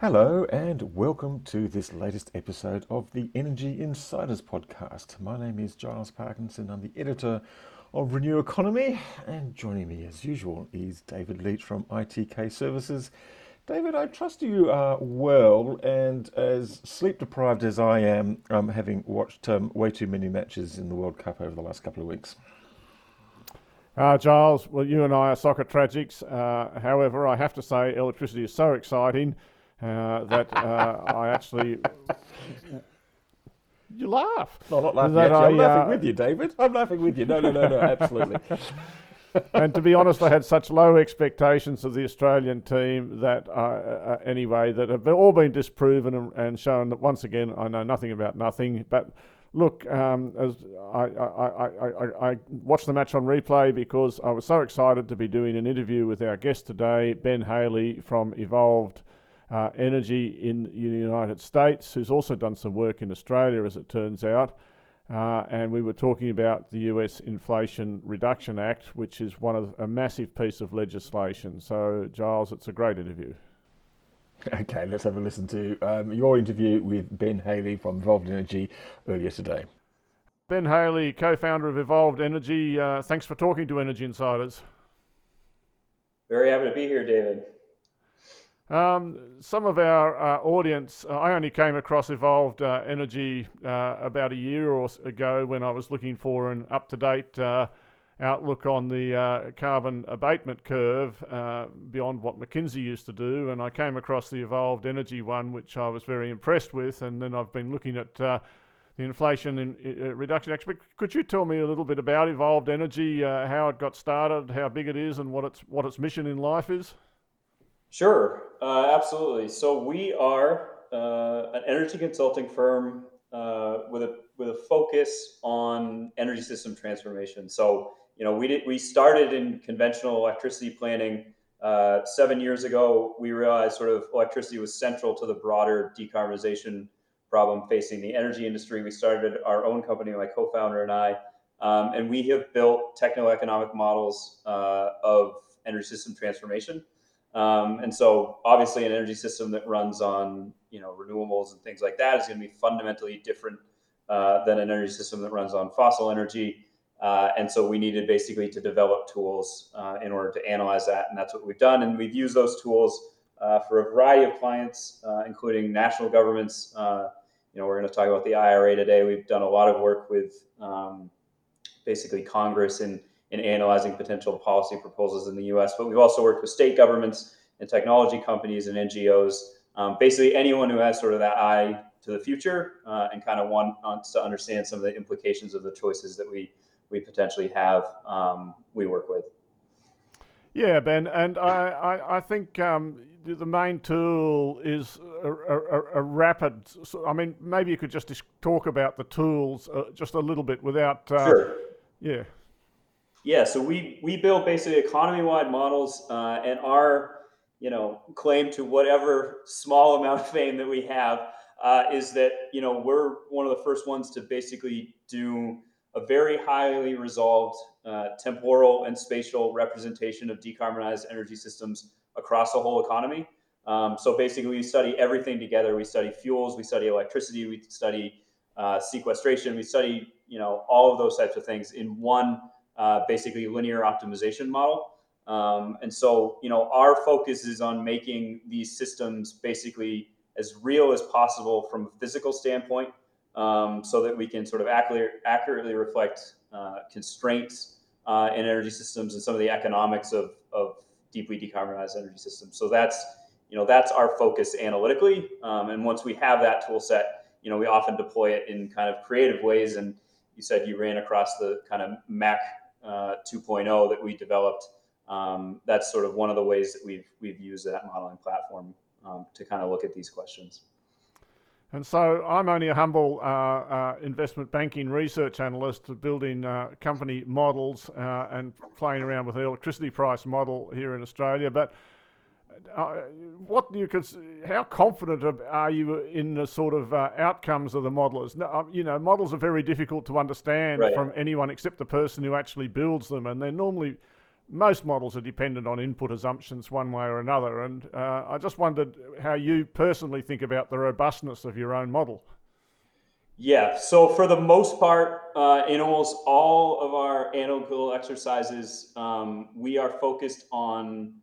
Hello, and welcome to this latest episode of the Energy Insiders podcast. My name is Giles Parkinson, I'm the editor of Renew Economy, and joining me as usual is David Leitch from ITK Services. David, I trust you are well, and as sleep deprived as I am, um, having watched um, way too many matches in the World Cup over the last couple of weeks. Uh, Giles, well, you and I are soccer tragics. Uh, however, I have to say, electricity is so exciting uh, that uh, I actually. You laugh. No, I'm not laughing at you. I'm laughing uh, with you, David. I'm laughing with you. No, no, no, no, absolutely. and to be honest, I had such low expectations of the Australian team that, uh, uh, anyway, that have all been disproven and, and, shown that once again I know nothing about nothing. But look, um, as I, I, I, I, watched the match on replay because I was so excited to be doing an interview with our guest today, Ben Haley from Evolved uh, Energy in the United States, who's also done some work in Australia, as it turns out. Uh, and we were talking about the US Inflation Reduction Act, which is one of a massive piece of legislation. So, Giles, it's a great interview. Okay, let's have a listen to um, your interview with Ben Haley from Evolved Energy earlier today. Ben Haley, co founder of Evolved Energy, uh, thanks for talking to Energy Insiders. Very happy to be here, David. Um, some of our uh, audience, uh, I only came across Evolved uh, Energy uh, about a year or so ago when I was looking for an up to date uh, outlook on the uh, carbon abatement curve beyond what McKinsey used to do. And I came across the Evolved Energy one, which I was very impressed with. And then I've been looking at the Inflation in, Reduction Act. Could you tell me a little bit about Evolved Energy, how it got started, how big it is, and what its, what its mission in life is? Sure, uh, absolutely. So we are uh, an energy consulting firm uh, with a with a focus on energy system transformation. So you know we did we started in conventional electricity planning uh, seven years ago. We realized sort of electricity was central to the broader decarbonization problem facing the energy industry. We started our own company, my co-founder and I, um, and we have built techno-economic models uh, of energy system transformation. Um, and so obviously an energy system that runs on, you know, renewables and things like that is going to be fundamentally different uh, than an energy system that runs on fossil energy. Uh, and so we needed basically to develop tools uh, in order to analyze that. And that's what we've done. And we've used those tools uh, for a variety of clients, uh, including national governments. Uh, you know, we're going to talk about the IRA today. We've done a lot of work with um, basically Congress and in analyzing potential policy proposals in the US. But we've also worked with state governments and technology companies and NGOs, um, basically anyone who has sort of that eye to the future uh, and kind of wants to understand some of the implications of the choices that we we potentially have. Um, we work with. Yeah, Ben, and I, I, I think um, the main tool is a, a, a, rapid. I mean, maybe you could just talk about the tools uh, just a little bit without. Uh, sure. Yeah. Yeah, so we we build basically economy-wide models, uh, and our you know claim to whatever small amount of fame that we have uh, is that you know we're one of the first ones to basically do a very highly resolved uh, temporal and spatial representation of decarbonized energy systems across the whole economy. Um, so basically, we study everything together. We study fuels, we study electricity, we study uh, sequestration, we study you know all of those types of things in one uh, basically linear optimization model. Um, and so, you know, our focus is on making these systems basically as real as possible from a physical standpoint, um, so that we can sort of accurately, reflect uh, constraints uh, in energy systems and some of the economics of, of deeply decarbonized energy systems. So that's, you know, that's our focus analytically. Um, and once we have that tool set, you know, we often deploy it in kind of creative ways. And you said you ran across the kind of Mac uh, 2.0 that we developed. Um, that's sort of one of the ways that we've we've used that modeling platform um, to kind of look at these questions. And so I'm only a humble uh, uh, investment banking research analyst building uh, company models uh, and playing around with the electricity price model here in Australia. But uh, what you could, how confident are you in the sort of uh, outcomes of the modelers? Um, you know, models are very difficult to understand right. from anyone except the person who actually builds them, and they're normally most models are dependent on input assumptions one way or another. And uh, I just wondered how you personally think about the robustness of your own model. Yeah, so for the most part, uh, in almost all of our analytical exercises, um, we are focused on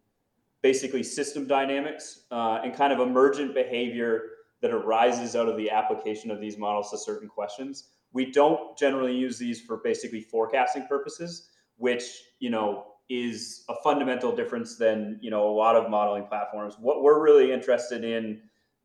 basically system dynamics uh, and kind of emergent behavior that arises out of the application of these models to certain questions. We don't generally use these for basically forecasting purposes, which, you know, is a fundamental difference than you know a lot of modeling platforms. What we're really interested in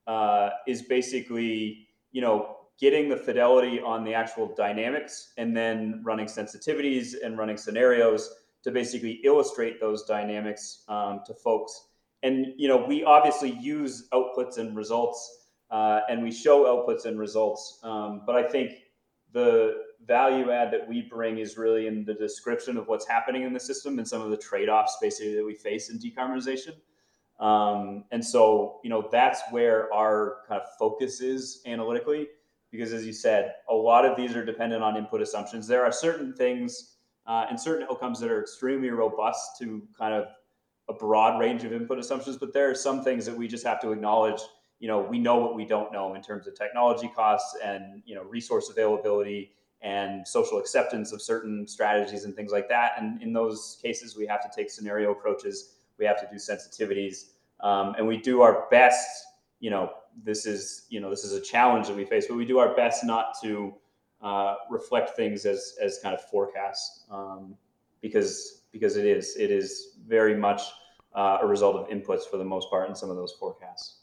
uh, is basically you know getting the fidelity on the actual dynamics and then running sensitivities and running scenarios to basically illustrate those dynamics um, to folks. And you know we obviously use outputs and results uh, and we show outputs and results, um, but I think the value add that we bring is really in the description of what's happening in the system and some of the trade-offs basically that we face in decarbonization. Um, and so, you know, that's where our kind of focus is analytically, because as you said, a lot of these are dependent on input assumptions. There are certain things uh, and certain outcomes that are extremely robust to kind of a broad range of input assumptions, but there are some things that we just have to acknowledge. You know, we know what we don't know in terms of technology costs and you know resource availability and social acceptance of certain strategies and things like that. And in those cases, we have to take scenario approaches. We have to do sensitivities, um, and we do our best. You know, this is you know this is a challenge that we face, but we do our best not to uh, reflect things as as kind of forecasts um, because because it is it is very much uh, a result of inputs for the most part in some of those forecasts.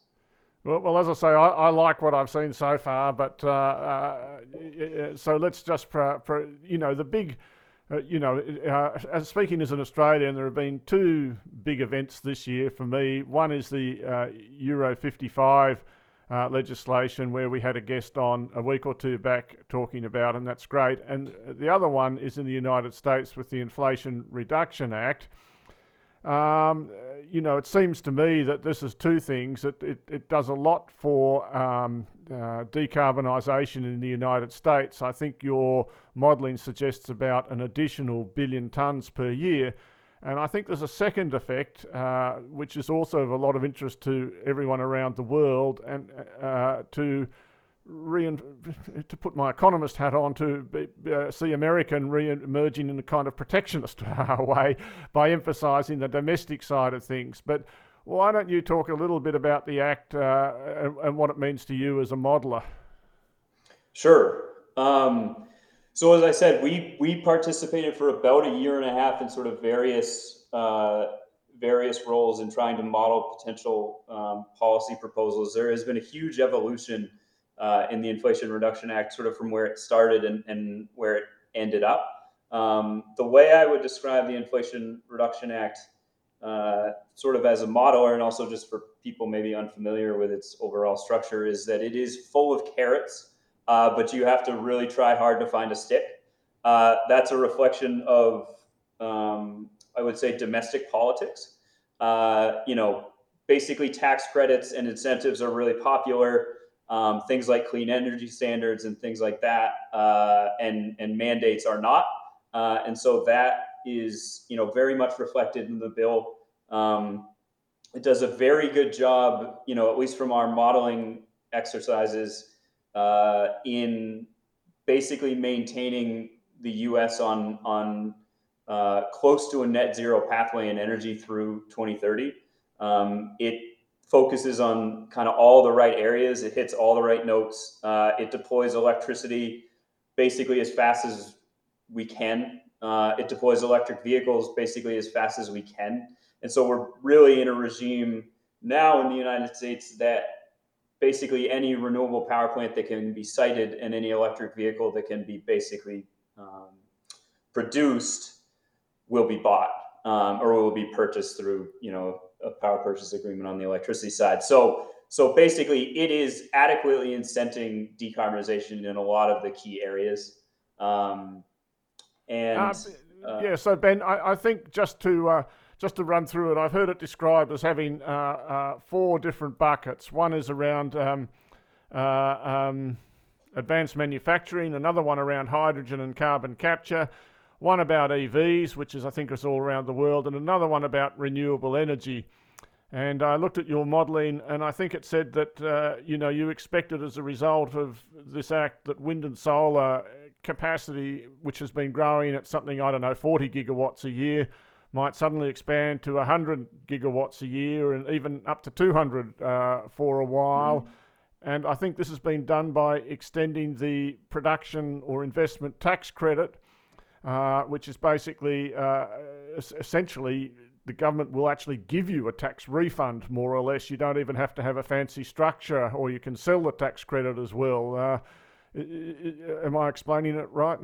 Well, well, as I say, I, I, like what I've seen so far, but uh, uh, so let's just, pro, pro, you know, the big, uh, you know, as speaking as an Australian, there have been two big events this year for me. One is the Euro 55 uh, legislation, where we had a guest on a week or two back talking about, and that's great. And the other one is in the United States with the Inflation Reduction Act. Um, you know, it seems to me that this is two things. It, it, it does a lot for um, uh, decarbonisation in the United States. I think your modelling suggests about an additional billion tonnes per year. And I think there's a second effect, uh, which is also of a lot of interest to everyone around the world, and uh, to to put my economist hat on to be, uh, see American re-emerging in a kind of protectionist way by emphasising the domestic side of things. But why don't you talk a little bit about the Act uh, and, and, what it means to you as a modeler? Sure. Um, so as I said, we we participated for about a year and a half in sort of various uh, various roles in trying to model potential um, policy proposals. There has been a huge evolution uh, in the Inflation Reduction Act, sort of from where it started and, and where it ended up. Um, the way I would describe the Inflation Reduction Act, uh, sort of as a modeler, and also just for people maybe unfamiliar with its overall structure, is that it is full of carrots, uh, but you have to really try hard to find a stick. Uh, that's a reflection of, um, I would say, domestic politics. Uh, you know, basically, tax credits and incentives are really popular um, things like clean energy standards and things like that, uh, and and mandates are not. Uh, and so that is you know very much reflected in the bill. Um, it does a very good job, you know, at least from our modeling exercises, uh, in basically maintaining the U.S. on on uh, close to a net zero pathway in energy through 2030. Um, it focuses on kind of all the right areas. It hits all the right notes. Uh, it deploys electricity basically as fast as we can. Uh, it deploys electric vehicles basically as fast as we can. And so we're really in a regime now in the United States that basically any renewable power plant that can be sited and any electric vehicle that can be basically um, produced will be bought um, or will be purchased through you know a power purchase agreement on the electricity side. So so basically, it is adequately incenting decarbonization in a lot of the key areas. Um, and uh, uh, yeah, so Ben, I, I think just to uh, just to run through it, I've heard it described as having uh, uh, four different buckets. One is around um, uh, um, advanced manufacturing, another one around hydrogen and carbon capture, one about EVs, which is I think is all around the world, and another one about renewable energy. And I looked at your modelling, and I think it said that uh, you know you expected as a result of this act that wind and solar capacity, which has been growing at something I don't know 40 gigawatts a year, might suddenly expand to 100 gigawatts a year and even up to 200 uh, for a while. Mm. And I think this has been done by extending the production or investment tax credit, uh, which is basically uh, essentially the government will actually give you a tax refund, more or less. You don't even have to have a fancy structure, or you can sell the tax credit as well. Uh, am I explaining it right?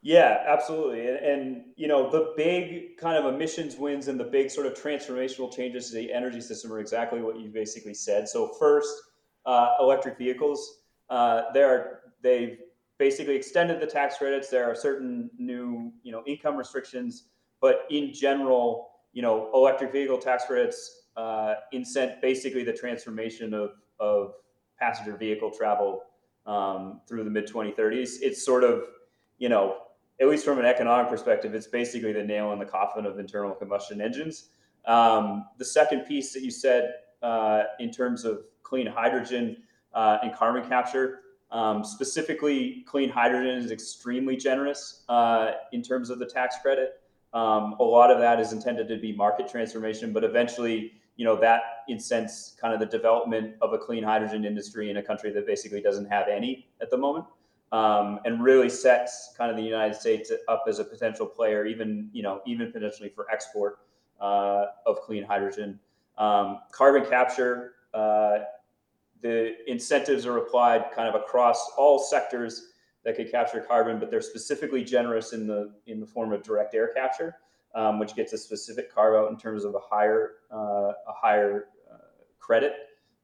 Yeah, absolutely. And, and, you know, the big kind of emissions wins and the big sort of transformational changes to the energy system are exactly what you basically said. So first, uh, electric vehicles. Uh, there, they've basically extended the tax credits. There are certain new, you know, income restrictions, but in general, you know, electric vehicle tax credits uh, incent basically the transformation of, of passenger vehicle travel um, through the mid 2030s. It's sort of, you know, at least from an economic perspective, it's basically the nail in the coffin of internal combustion engines. Um, the second piece that you said uh, in terms of clean hydrogen uh, and carbon capture, um, specifically, clean hydrogen is extremely generous uh, in terms of the tax credit. Um, a lot of that is intended to be market transformation, but eventually, you know, that incents kind of the development of a clean hydrogen industry in a country that basically doesn't have any at the moment, um, and really sets kind of the United States up as a potential player, even you know, even potentially for export uh, of clean hydrogen. Um, carbon capture, uh, the incentives are applied kind of across all sectors that could capture carbon, but they're specifically generous in the in the form of direct air capture, um, which gets a specific carve out in terms of a higher uh, a higher uh, credit.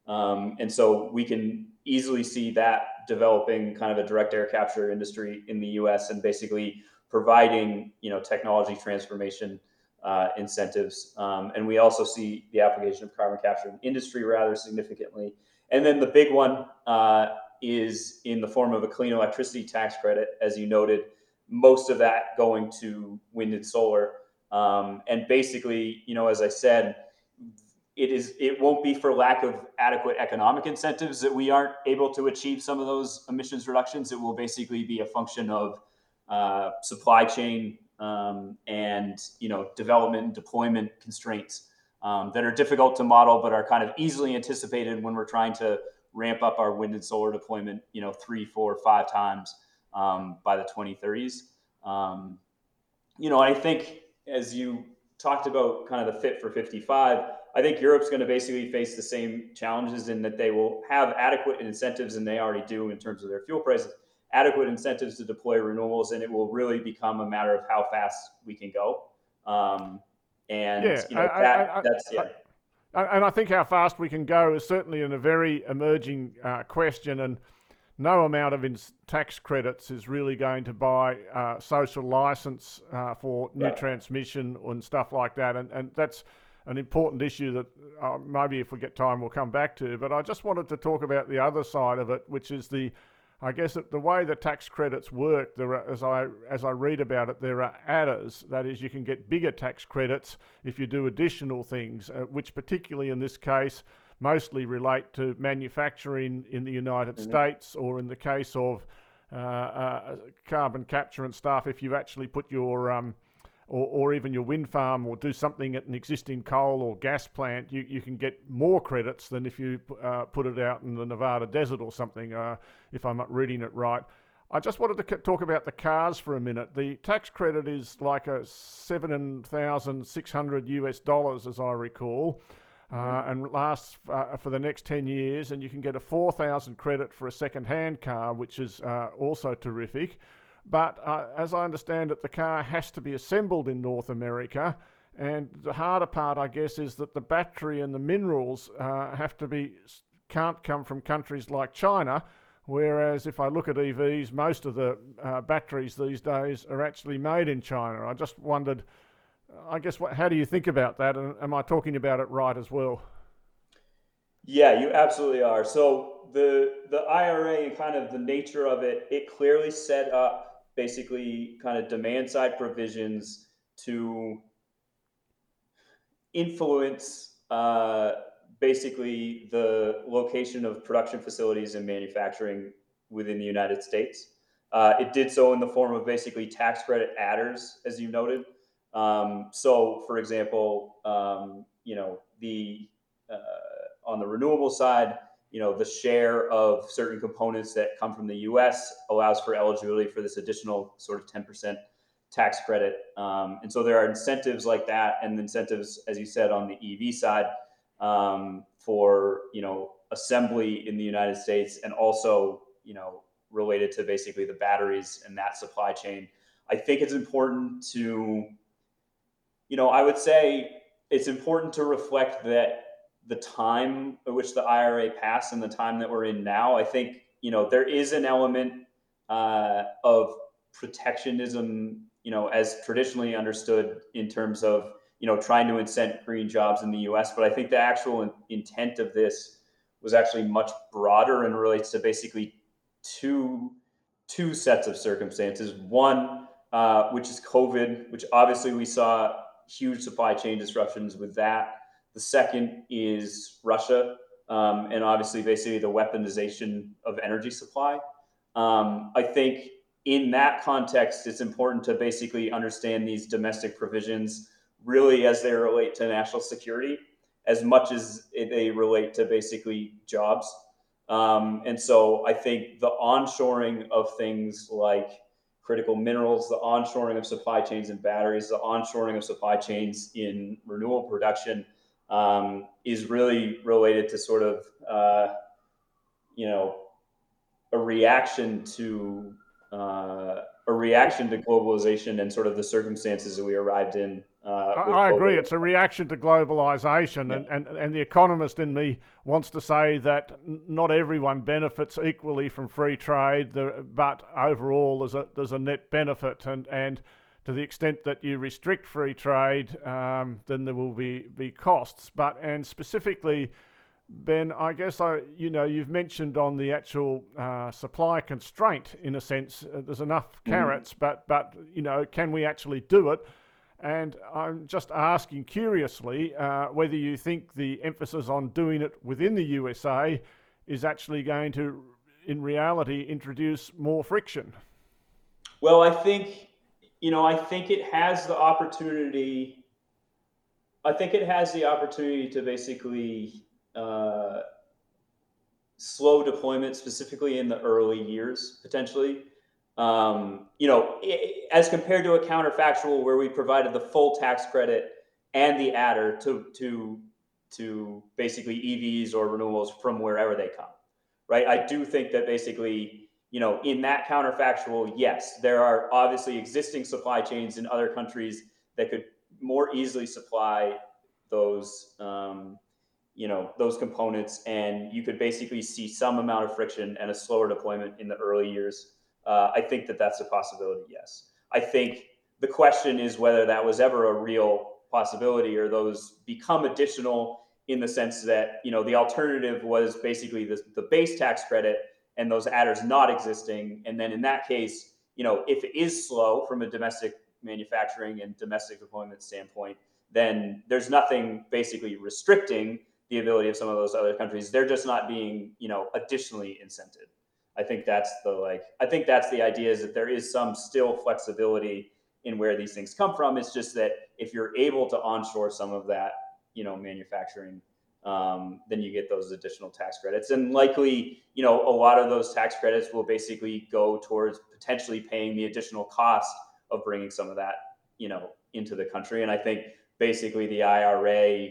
Um, and so we can easily see that developing kind of a direct air capture industry in the U.S. and basically providing you know technology transformation uh, incentives. Um, and we also see the application of carbon capture in industry rather significantly. And then the big one uh, is in the form of a clean electricity tax credit, as you noted, most of that going to wind and solar. Um, and basically, you know, as I said, it is it won't be for lack of adequate economic incentives that we aren't able to achieve some of those emissions reductions. It will basically be a function of uh, supply chain um, and you know development and deployment constraints um, that are difficult to model, but are kind of easily anticipated when we're trying to ramp up our wind and solar deployment, you know, three, four, five times um, by the 2030s. Um, you know, I think as you talked about kind of the fit for 55, I think Europe's going to basically face the same challenges in that they will have adequate incentives, and they already do in terms of their fuel prices, adequate incentives to deploy renewables, and it will really become a matter of how fast we can go. Um, and yeah, you know, I, that, I, I, that's yeah and I think how fast we can go is certainly in a very emerging uh, question, and no amount of tax credits is really going to buy uh, social license uh, for new yeah. transmission and stuff like that, and and that's an important issue that uh, maybe if we get time we'll come back to. But I just wanted to talk about the other side of it, which is the I guess the way the tax credits work, there are, as I as I read about it, there are adders. That is, you can get bigger tax credits if you do additional things, uh, which particularly in this case mostly relate to manufacturing in the United mm-hmm. States, or in the case of uh, uh, carbon capture and stuff, if you actually put your um, or, or even your wind farm or do something at an existing coal or gas plant, you, you can get more credits than if you uh, put it out in the Nevada desert or something, uh, if I'm reading it right. I just wanted to talk about the cars for a minute. The tax credit is like a 7,600 US dollars, as I recall, uh, and lasts uh, for the next 10 years. And you can get a 4,000 credit for a second hand car, which is uh, also terrific. But uh, as I understand it, the car has to be assembled in North America. And the harder part, I guess, is that the battery and the minerals uh, have to be can't come from countries like China. Whereas if I look at EVs, most of the uh, batteries these days are actually made in China. I just wondered, I guess, what, how do you think about that? And am I talking about it right as well? Yeah, you absolutely are. So the the IRA and kind of the nature of it, it clearly set up basically kind of demand side provisions to influence uh, basically the location of production facilities and manufacturing within the United States. Uh, it did so in the form of basically tax credit adders, as you noted. Um, so, for example, um, you know the uh, on the renewable side, you know the share of certain components that come from the U.S. allows for eligibility for this additional sort of 10% tax credit. Um, and so there are incentives like that, and incentives, as you said, on the EV side um, for you know assembly in the United States, and also you know related to basically the batteries and that supply chain. I think it's important to, you know, I would say it's important to reflect that the time at which the IRA passed and the time that we're in now. I think you know there is an element uh, of protectionism, you know, as traditionally understood in terms of you know, trying to incent green jobs in the U.S. But I think the actual in, intent of this was actually much broader and relates to basically two two sets of circumstances. One, uh, which is COVID, which obviously we saw huge supply chain disruptions with that. The second is Russia, um, and obviously, basically, the weaponization of energy supply. Um, I think in that context, it's important to basically understand these domestic provisions really as they relate to national security as much as they relate to basically jobs. Um, and so I think the onshoring of things like critical minerals, the onshoring of supply chains in batteries, the onshoring of supply chains in renewable production um, is really related to sort of, uh, you know, a reaction to uh, a reaction to globalization and sort of the circumstances that we arrived in uh, I, agree. It's a reaction to globalization, yeah. and, and, and the economist in me wants to say that not everyone benefits equally from free trade, but overall there's a there's a net benefit, and and to the extent that you restrict free trade, um, then there will be be costs. But and specifically. Ben, I guess I, you know, you've mentioned on the actual uh, supply constraint, in a sense, uh, there's enough mm-hmm. carrots, mm. but but you know, can we actually do it? And I'm just asking curiously uh, whether you think the emphasis on doing it within the USA is actually going to, in reality, introduce more friction. Well, I think, you know, I think it has the opportunity. I think it has the opportunity to basically uh, slow deployment, specifically in the early years, potentially. Um, you know, as compared to a counterfactual where we provided the full tax credit and the adder to to to basically EVs or renewables from wherever they come, right? I do think that basically, you know, in that counterfactual, yes, there are obviously existing supply chains in other countries that could more easily supply those, um, you know, those components, and you could basically see some amount of friction and a slower deployment in the early years uh, I think that that's a possibility. Yes, I think the question is whether that was ever a real possibility or those become additional in the sense that you know the alternative was basically the, the base tax credit and those adders not existing and then in that case you know if it is slow from a domestic manufacturing and domestic deployment standpoint then there's nothing basically restricting the ability of some of those other countries they're just not being you know additionally incented I think that's the like I think that's the idea is that there is some still flexibility in where these things come from. It's just that if you're able to onshore some of that, you know, manufacturing, um, then you get those additional tax credits. And likely, you know, a lot of those tax credits will basically go towards potentially paying the additional cost of bringing some of that, you know, into the country. And I think basically the IRA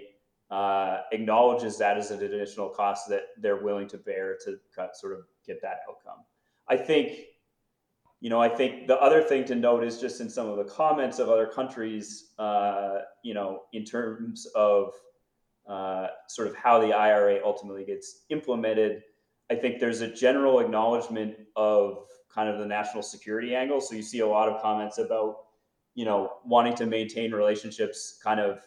uh, acknowledges that as an additional cost that they're willing to bear to sort of get that outcome. I think, you know, I think the other thing to note is just in some of the comments of other countries, uh, you know, in terms of uh, sort of how the IRA ultimately gets implemented, I think there's a general acknowledgement of kind of the national security angle. So you see a lot of comments about, you know, wanting to maintain relationships kind of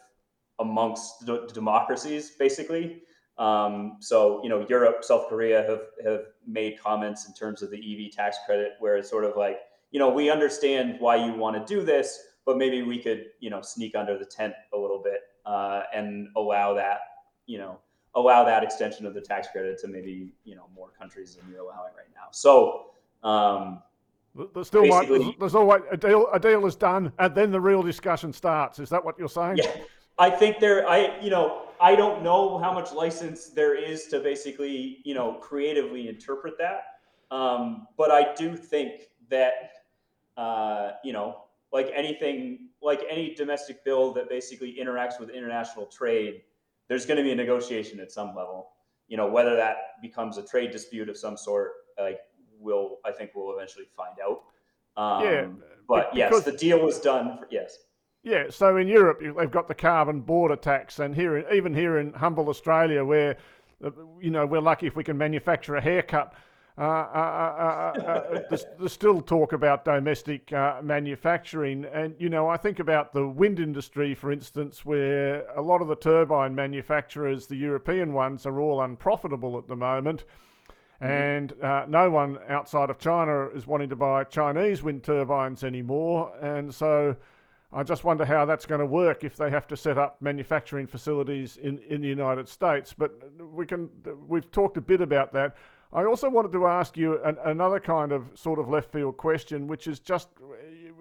amongst d- democracies, basically. Um, so you know, Europe, South Korea have have made comments in terms of the EV tax credit, where it's sort of like, you know, we understand why you want to do this, but maybe we could, you know, sneak under the tent a little bit uh, and allow that, you know, allow that extension of the tax credit to maybe, you know, more countries than you're allowing right now. So. Um, there's still there's, there's, always a deal. A deal is done, and then the real discussion starts. Is that what you're saying? Yeah, I think there. I you know I don't know how much license there is to basically you know creatively interpret that, um, but I do think that uh, you know like anything, like any domestic bill that basically interacts with international trade, there's going to be a negotiation at some level. You know, whether that becomes a trade dispute of some sort, like we'll, I think we'll eventually find out. Um, yeah, but yes, the deal was done. For, yes. Yeah, so in Europe they've got the carbon border tax, and here, even here in humble Australia, where uh, you know we're lucky if we can manufacture a haircut uh, uh, uh, there's, there's, still talk about domestic manufacturing. And, you know, I think about the wind industry, for instance, where a lot of the turbine manufacturers, the European ones, are all unprofitable at the moment. Mm-hmm. And uh, no one outside of China is wanting to buy Chinese wind turbines anymore. And so I just wonder how that's going to work if they have to set up manufacturing facilities in, in the United States. But we can, we've talked a bit about that. I also wanted to ask you an, another kind of sort of left field question, which is just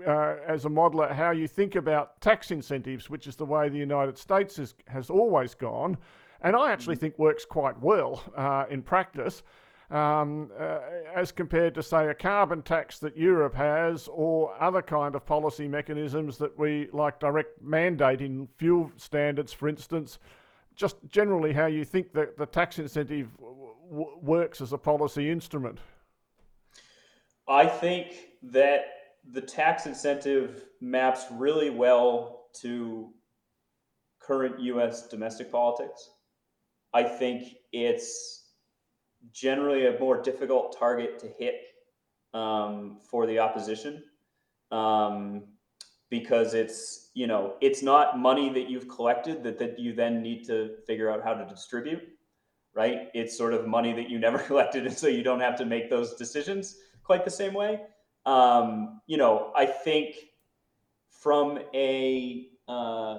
uh, as a modeler, how you think about tax incentives, which is the way the United States is, has always gone, and I actually mm-hmm. think works quite well uh, in practice. Um, uh, as compared to, say, a carbon tax that Europe has, or other kind of policy mechanisms that we like direct mandating fuel standards, for instance, just generally how you think that the tax incentive w- works as a policy instrument? I think that the tax incentive maps really well to current US domestic politics. I think it's generally a more difficult target to hit um, for the opposition um, because it's you know it's not money that you've collected that, that you then need to figure out how to distribute right? It's sort of money that you never collected, and so you don't have to make those decisions quite the same way. Um, you know, I think from a uh,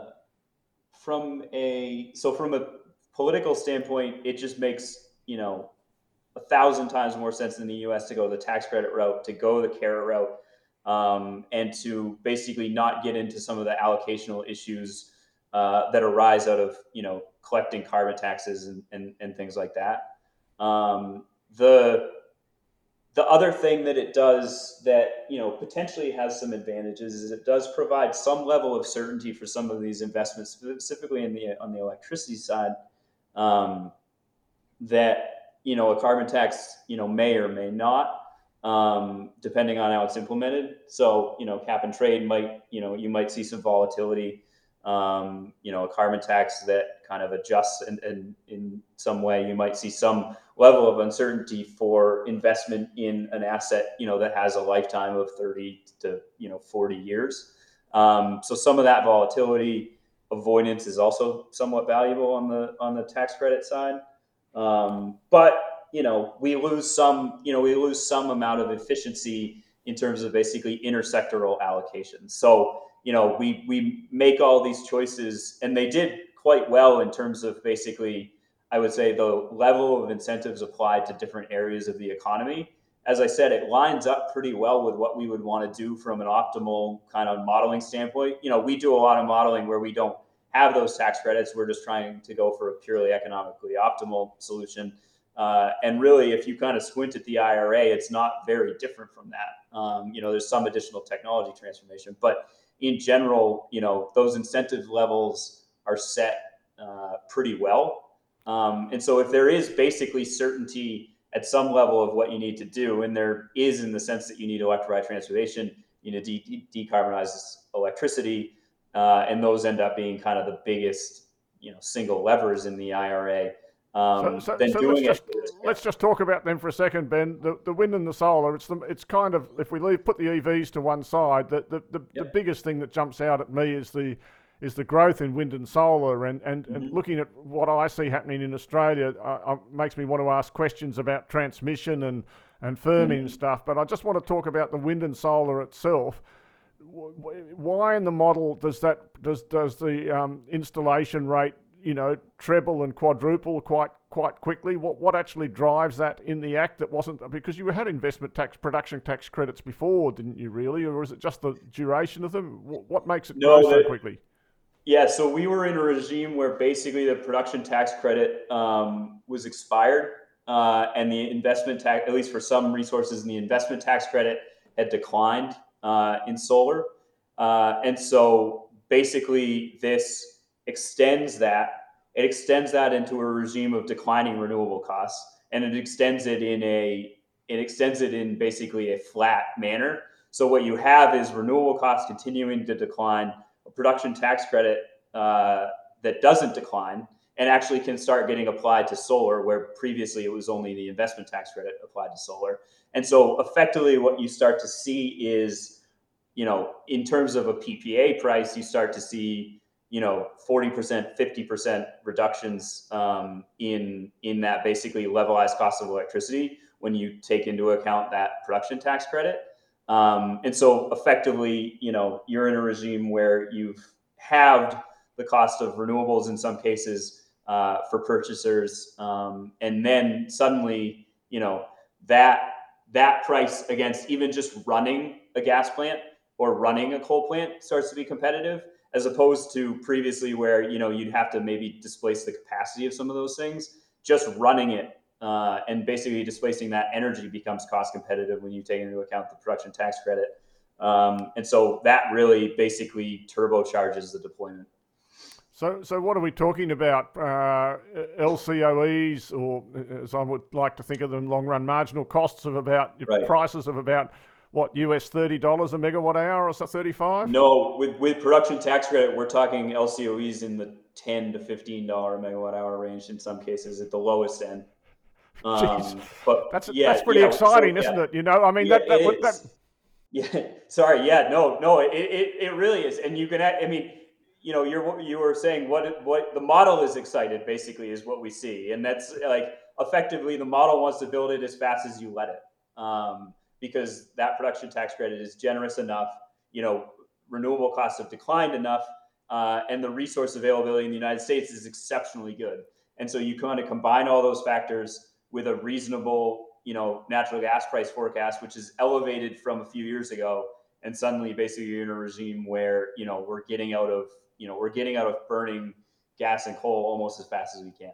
from a so from a political standpoint, it just makes you know a thousand times more sense in the U.S. to go the tax credit route, to go the carrot route, um, and to basically not get into some of the allocational issues uh, that arise out of you know collecting carbon taxes and, and, and things like that. Um, the the other thing that it does that you know potentially has some advantages is it does provide some level of certainty for some of these investments, specifically in the on the electricity side. Um, that you know a carbon tax you know may or may not um, depending on how it's implemented. So you know cap and trade might you know you might see some volatility um, you know, a carbon tax that kind of adjusts and in, some way. You might see some level of uncertainty for investment in an asset, you know, that has a lifetime of 30 to, you know, 40 years. Um, so some of that volatility avoidance is also somewhat valuable on the on the tax credit side. Um, but you know, we lose some, you know, we lose some amount of efficiency in terms of basically intersectoral allocations. So you know, we we make all these choices, and they did quite well in terms of basically, I would say, the level of incentives applied to different areas of the economy. As I said, it lines up pretty well with what we would want to do from an optimal kind of modeling standpoint. You know, we do a lot of modeling where we don't have those tax credits. We're just trying to go for a purely economically optimal solution. Uh, and really, if you kind of squint at the IRA, it's not very different from that. Um, you know, there's some additional technology transformation, but in general, you know, those incentive levels are set uh, pretty well. Um, and so if there is basically certainty at some level of what you need to do, and there is in the sense that you need electrified transportation, you know, de- decarbonize electricity, uh, and those end up being kind of the biggest you know single levers in the IRA. Um, so, so, so let's, just, let's just talk about them for a second, Ben. The, the wind and the solar. It's the, it's kind of if we leave put the EVs to one side, the the, the, yep. the biggest thing that jumps out at me is the is the growth in wind and solar, and and, mm-hmm. and looking at what I see happening in Australia, uh, uh, makes me want to ask questions about transmission and and firming mm-hmm. stuff. But I just want to talk about the wind and solar itself why in the model does that does does the um, installation rate you know treble and quadruple quite quite quickly? What what actually drives that in the act that wasn't because you had investment tax production tax credits before, didn't you really, or is it just the duration of them? What, what makes it no, grow so quickly? Yeah, so we were in a regime where basically the production tax credit um, was expired, uh, and the investment tax, at least for some resources, and the investment tax credit had declined uh, in solar. Uh, and so basically, this extends that. It extends that into a regime of declining renewable costs, and it extends it in a it extends it in basically a flat manner. So what you have is renewable costs continuing to decline, a production tax credit uh, that doesn't decline, and actually can start getting applied to solar, where previously it was only the investment tax credit applied to solar. And so effectively, what you start to see is you know, in terms of a PPA price, you start to see, you know, 40%, 50% reductions um, in in that basically levelized cost of electricity when you take into account that production tax credit. Um, and so effectively, you know, you're in a regime where you've halved the cost of renewables in some cases uh, for purchasers, um, and then suddenly, you know, that that price against even just running a gas plant or running a coal plant starts to be competitive as opposed to previously where you know you'd have to maybe displace the capacity of some of those things. Just running it uh, and basically displacing that energy becomes cost competitive when you take into account the production tax credit. Um, and so that really basically turbocharges the deployment so, so what are we talking about? Uh, LCOEs, or as I would like to think of them, long-run marginal costs of about right. prices of about what US thirty dollars a megawatt hour or so thirty five? No, with with production tax credit, we're talking LCOEs in the ten to fifteen dollar megawatt hour range in some cases at the lowest end. Um, but that's yeah, that's pretty yeah, exciting, so, isn't yeah. it? You know, I mean yeah, that, that, that, yeah. Sorry, yeah, no, no, it, it, it really is, and you can. I mean, you know, you're you were saying what what the model is excited basically is what we see, and that's like effectively the model wants to build it as fast as you let it. Um, because that production tax credit is generous enough. You know, renewable costs have declined enough, uh, and the resource availability in the United States is exceptionally good. And so you kind of combine all those factors with a reasonable, you know, natural gas price forecast, which is elevated from a few years ago, and suddenly basically you're in a regime where you know we're getting out of, you know, we're getting out of burning gas and coal almost as fast as we can.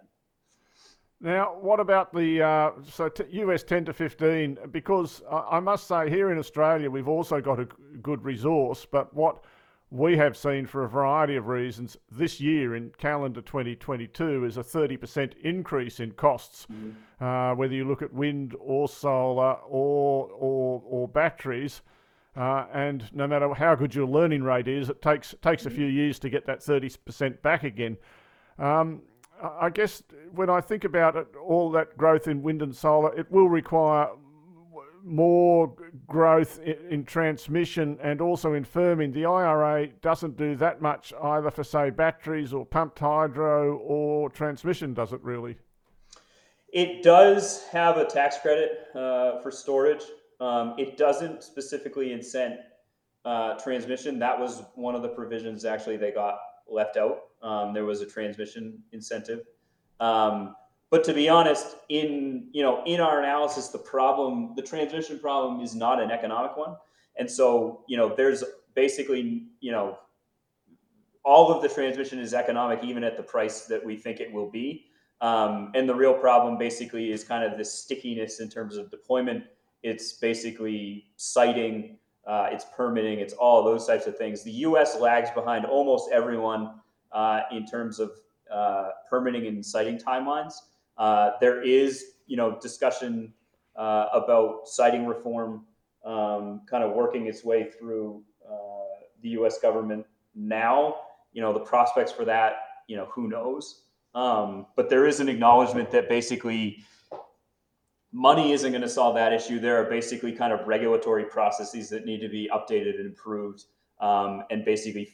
Now, what about the uh, so t- US 10 to 15? Because I, I must say, here in Australia, we've also got a g- good resource, but what we have seen for a variety of reasons this year in calendar 2022 is a 30% increase in costs, mm-hmm. uh, whether you look at wind or solar or, or, or batteries. Uh, and no matter how good your learning rate is, it takes takes a few years to get that 30% back again. Um, I guess when I think about it, all that growth in wind and solar, it will require more growth in, in, transmission and also in firming. The IRA doesn't do that much either for, say, batteries or pumped hydro or transmission, does it really? It does have a tax credit uh, for storage. Um, it doesn't specifically incent uh, transmission. That was one of the provisions actually they got left out. Um, there was a transmission incentive. Um, but to be honest, in you know in our analysis, the problem, the transmission problem, is not an economic one, and so you know there's basically you know all of the transmission is economic even at the price that we think it will be. Um, and the real problem basically is kind of this stickiness in terms of deployment. It's basically siting, uh, it's permitting, it's all those types of things. The U.S. lags behind almost everyone uh, in terms of uh, permitting and siting timelines. Uh, there is, you know, discussion uh, about siting reform um, kind of working its way through uh, the U.S. government now. You know, the prospects for that you know, who knows? Um, but there is an acknowledgement that basically money isn't going to solve that issue. There are basically kind of regulatory processes that need to be updated and improved, um, and basically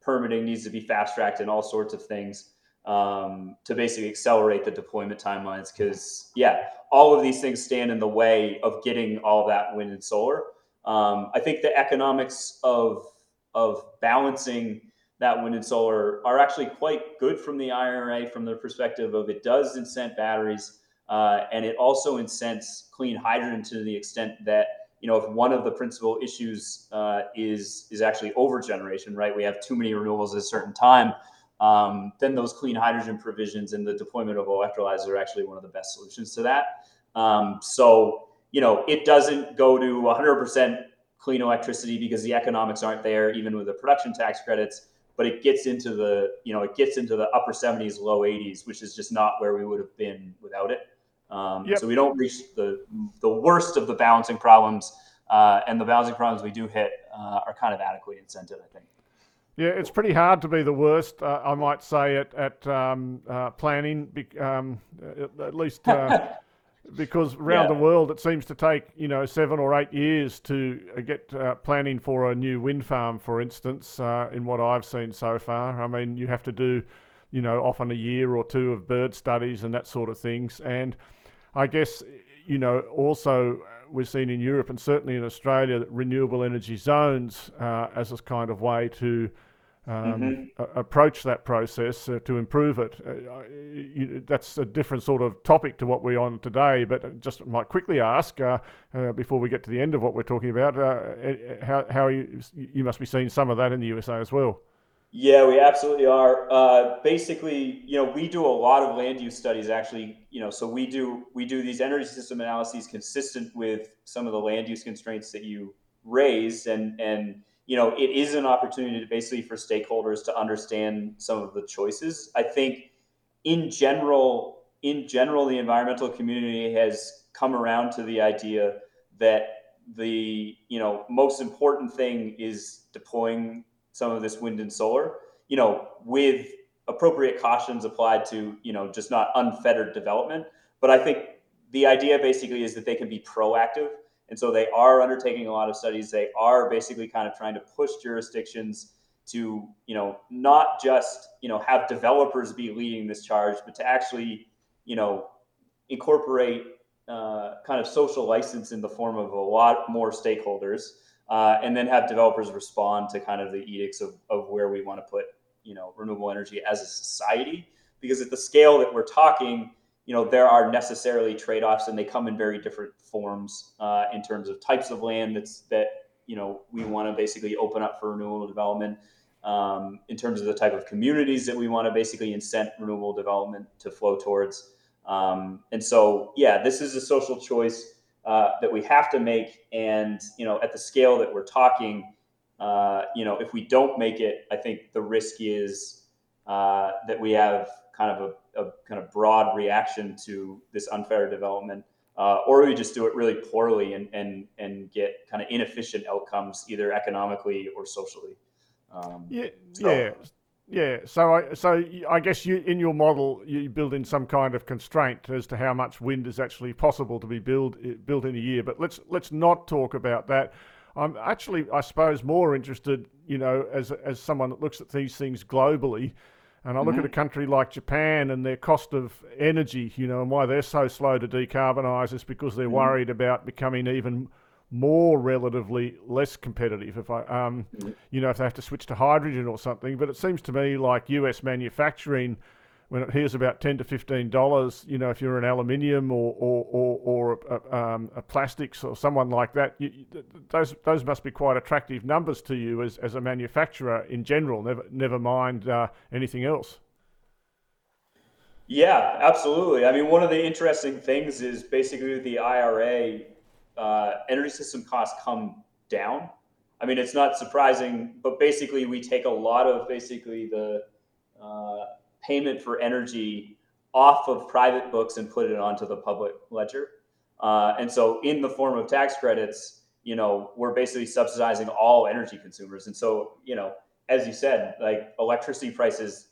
permitting needs to be fast tracked and all sorts of things um, to basically accelerate the deployment timelines. Because yeah, all of these things stand in the way of getting all that wind and solar. Um, I think the economics of of balancing that wind and solar are actually quite good from the IRA from the perspective of it does incent batteries uh, and it also incents clean hydrogen to the extent that you know if one of the principal issues uh, is is actually over generation, right? We have too many renewables at a certain time. Um, then those clean hydrogen provisions and the deployment of electrolyzers are actually one of the best solutions to that. Um, so you know it doesn't go to 100% clean electricity because the economics aren't there, even with the production tax credits. But it gets into the you know it gets into the upper 70s, low 80s, which is just not where we would have been without it. Um, yep. So we don't reach the the worst of the balancing problems, uh, and the balancing problems we do hit uh, are kind of adequately incented, I think. Yeah, it's pretty hard to be the worst, uh, I might say, at, at um, uh, planning, um, at least uh, because around yeah. the world it seems to take, you know, seven or eight years to uh, get planning for a new wind farm, for instance, in what I've seen so far. I mean, you have to do, you know, often a year or two of bird studies and that sort of things. And I guess, you know, also uh, we've seen in Europe and certainly in Australia that renewable energy zones uh, as a kind of way to um, mm-hmm. approach that process uh, to improve it. Uh, you, that's a different sort of topic to what we're on today, but just might quickly ask uh, uh, before we get to the end of what we're talking about, how, how you, you must be seeing some of that in the USA as well. Yeah, we absolutely are. Uh, basically, you know, we do a lot of land use studies. Actually, you know, so we do we do these energy system analyses consistent with some of the land use constraints that you raised, and and you know, it is an opportunity to basically for stakeholders to understand some of the choices. I think, in general, in general, the environmental community has come around to the idea that the you know most important thing is deploying some of this wind and solar, you know, with appropriate cautions applied to, you know, just not unfettered development. But I think the idea basically is that they can be proactive. And so they are undertaking a lot of studies. They are basically kind of trying to push jurisdictions to, you know, not just, you know, have developers be leading this charge, but to actually, you know, incorporate uh, kind of social license in the form of a lot more stakeholders uh, and then have developers respond to kind of the edicts of, of where we want to put you know renewable energy as a society. Because at the scale that we're talking you know there are necessarily trade-offs and they come in very different forms uh, in terms of types of land that's that you know we want to basically open up for renewable development um, in terms of the type of communities that we want to basically incent renewable development to flow towards. Um, and so yeah this is a social choice uh, that we have to make. And, you know, at the scale that we're talking, uh, you know, if we don't make it, I think the risk is uh, that we have kind of a, a, kind of broad reaction to this unfair development, uh, or we just do it really poorly and, and, and get kind of inefficient outcomes, either economically or socially. Um, yeah, so, yeah. Yeah, so I so I guess you in your model you build in some kind of constraint as to how much wind is actually possible to be built built in a year. But let's let's not talk about that. I'm actually, I suppose, more interested, you know, as as someone that looks at these things globally, and I look mm-hmm. at a country like Japan and their cost of energy, you know, and why they're so slow to decarbonise is because they're mm-hmm. worried about becoming even more relatively less competitive if I um, you know if they have to switch to hydrogen or something. But it seems to me like US manufacturing when it hears about 10 to 15 dollars you know if you're an aluminium or or or, or a, um, a plastics or someone like that you, those those must be quite attractive numbers to you as, as a manufacturer in general never never mind uh, anything else. Yeah, absolutely. I mean, one of the interesting things is basically the IRA uh, energy system costs come down. I mean, it's not surprising, but basically, we take a lot of basically the uh, payment for energy off of private books and put it onto the public ledger. Uh, and so, in the form of tax credits, you know, we're basically subsidizing all energy consumers. And so, you know, as you said, like electricity prices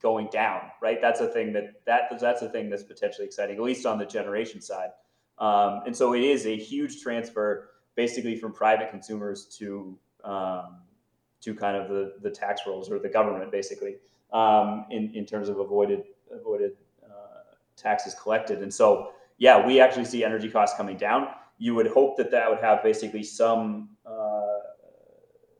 going down, right? That's a thing that that that's a thing that's potentially exciting, at least on the generation side. Um, and so it is a huge transfer, basically from private consumers to um, to kind of the the tax rolls or the government, basically, um, in in terms of avoided avoided uh, taxes collected. And so, yeah, we actually see energy costs coming down. You would hope that that would have basically some uh,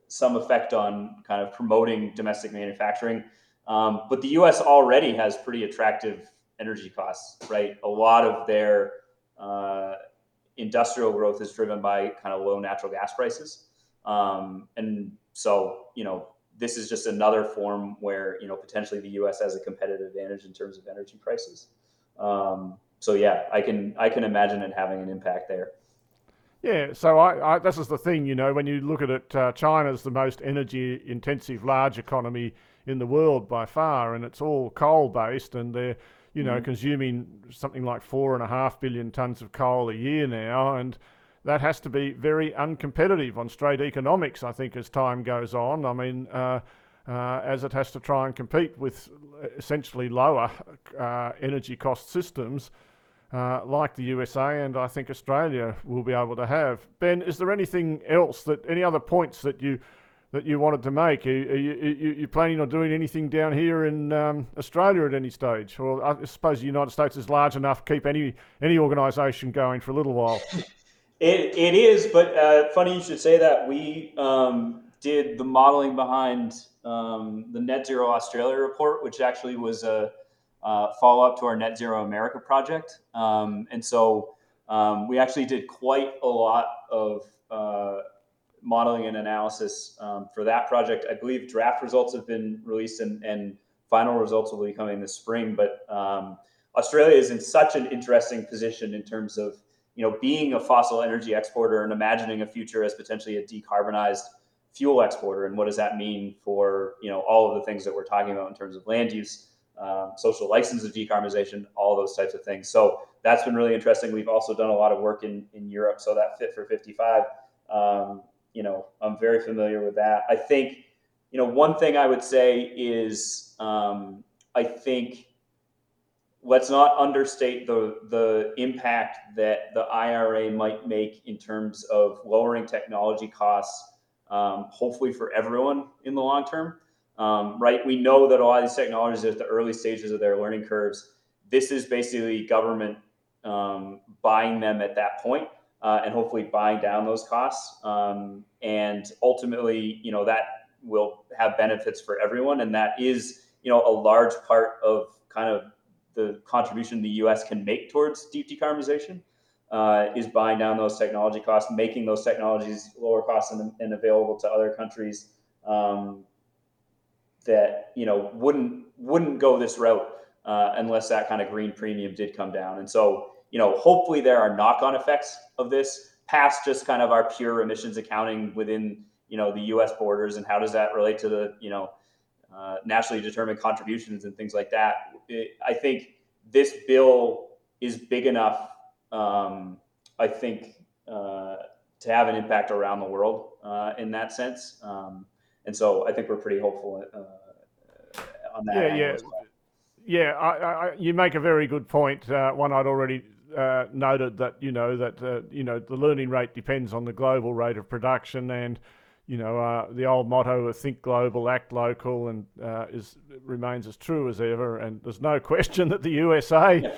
some effect on kind of promoting domestic manufacturing. Um, but the U.S. already has pretty attractive energy costs, right? A lot of their uh, industrial growth is driven by kind of low natural gas prices, um, and so you know this is just another form where you know potentially the U.S. has a competitive advantage in terms of energy prices. Um, so yeah, I can I can imagine it having an impact there. Yeah, so I, I, this is the thing, you know, when you look at it, uh, China's the most energy intensive large economy in the world by far, and it's all coal based, and they're, you know, mm-hmm. consuming something like four and a half billion tons of coal a year now, and that has to be very uncompetitive on straight economics, I think, as time goes on. I mean, uh, uh, as it has to try and compete with essentially lower uh, energy cost systems uh, like the USA and I think Australia will be able to have. Ben, is there anything else that any other points that you that you wanted to make? Are, are you, are you planning on doing anything down here in um, Australia at any stage? Or I suppose the United States is large enough to keep any any organisation going for a little while. It, it is, but uh, funny you should say that. We um, did the modeling behind um, the Net Zero Australia report, which actually was a uh, follow up to our Net Zero America project. Um, and so um, we actually did quite a lot of uh, modeling and analysis um, for that project. I believe draft results have been released and, and final results will be coming this spring. But um, Australia is in such an interesting position in terms of you know being a fossil energy exporter and imagining a future as potentially a decarbonized fuel exporter and what does that mean for you know all of the things that we're talking about in terms of land use um, social license of decarbonization, all those types of things. So that's been really interesting. We've also done a lot of work in, in Europe. So that Fit for 55, um, you know, I'm very familiar with that. I think, you know, one thing I would say is um, I think let's not understate the the impact that the IRA might make in terms of lowering technology costs, um, hopefully for everyone in the long term um, right? We know that a lot of these technologies are at the early stages of their learning curves. This is basically government um, buying them at that point, uh, and hopefully buying down those costs. Um, and ultimately, you know, that will have benefits for everyone. And that is, you know, a large part of kind of the contribution the U.S. can make towards deep decarbonization. Uh, is buying down those technology costs, making those technologies lower cost and, and available to other countries. Um, that you know wouldn't wouldn't go this route uh, unless that kind of green premium did come down. And so you know hopefully there are knock-on effects of this past just kind of our pure emissions accounting within you know the U.S. borders and how does that relate to the you know uh, nationally determined contributions and things like that. It, I think this bill is big enough. Um, I think uh, to have an impact around the world uh, in that sense. Um, and so I think we're pretty hopeful uh, on that. Yeah, yeah, well. yeah. I, I, you make a very good point. Uh, one I'd already uh, noted that you know that uh, you know the learning rate depends on the global rate of production, and you know uh, the old motto of "Think global, act local," and uh, is remains as true as ever. And there's no question that the USA.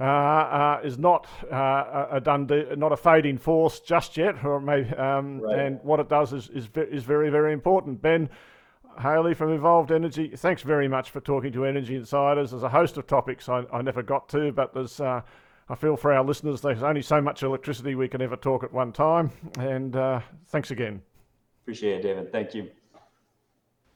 Uh, uh, is not uh, a Dundee, not a fading force just yet, or maybe, um, right. and what it does is, is is very very important. Ben Haley from Evolved Energy, thanks very much for talking to Energy Insiders. There's a host of topics I, I never got to, but there's uh, I feel for our listeners, there's only so much electricity we can ever talk at one time. And uh, thanks again. Appreciate it, David. Thank you.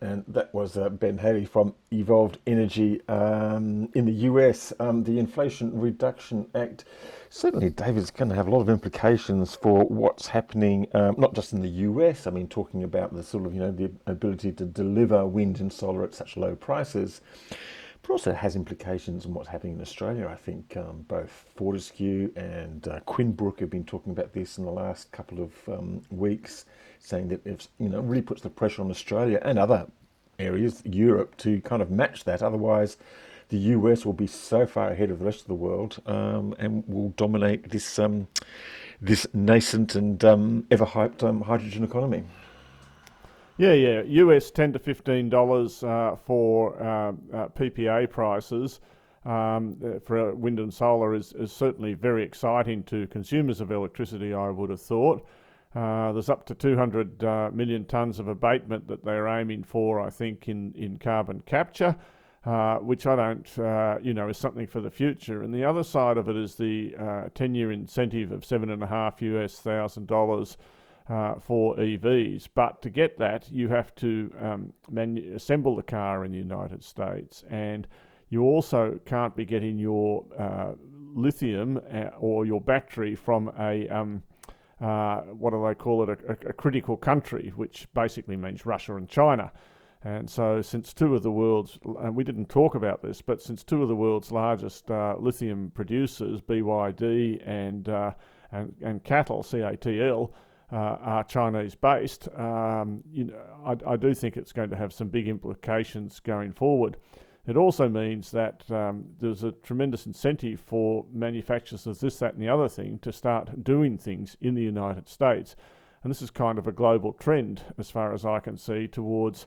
And that was uh, Ben Haley from Evolved Energy um, in the US. Um, the Inflation Reduction Act. Certainly, David's going to have a lot of implications for what's happening, um, not just in the US. I mean, talking about the sort of, you know, the ability to deliver wind and solar at such low prices, but also has implications on what's happening in Australia. I think um, both Fortescue and uh, Quinbrook have been talking about this in the last couple of um, weeks saying that you know really puts the pressure on Australia and other areas, Europe, to kind of match that. Otherwise, the US will be so far ahead of the rest of the world um, and will dominate this um, this nascent and um, ever hyped um, hydrogen economy. Yeah, yeah. US ten to fifteen dollars uh, for uh, uh, PPA prices um, uh, for wind and solar is, is certainly very exciting to consumers of electricity. I would have thought. Uh, there's up to 200 uh, million tonnes of abatement that they're aiming for, I think, in, in carbon capture. Uh, which I don't, uh, you know, is something for the future. And the other side of it is the 10-year uh, incentive of seven and a half US thousand dollars uh, for EVs. But to get that, you have to um, manu- assemble the car in the United States, and you also can't be getting your uh, lithium or your battery from a um, what do they call it? A, a, critical country, which basically means Russia and China. And so, since two of the world's, and we didn't talk about this, but since two of the world's largest uh, lithium producers, BYD and, uh, and, and CATL, CATL, uh, are Chinese based, um, you know, I, I, do think it's going to have some big implications going forward. It also means that um, there's a tremendous incentive for manufacturers of this, that, and the other thing to start doing things in the United States. And this is kind of a global trend, as far as I can see, towards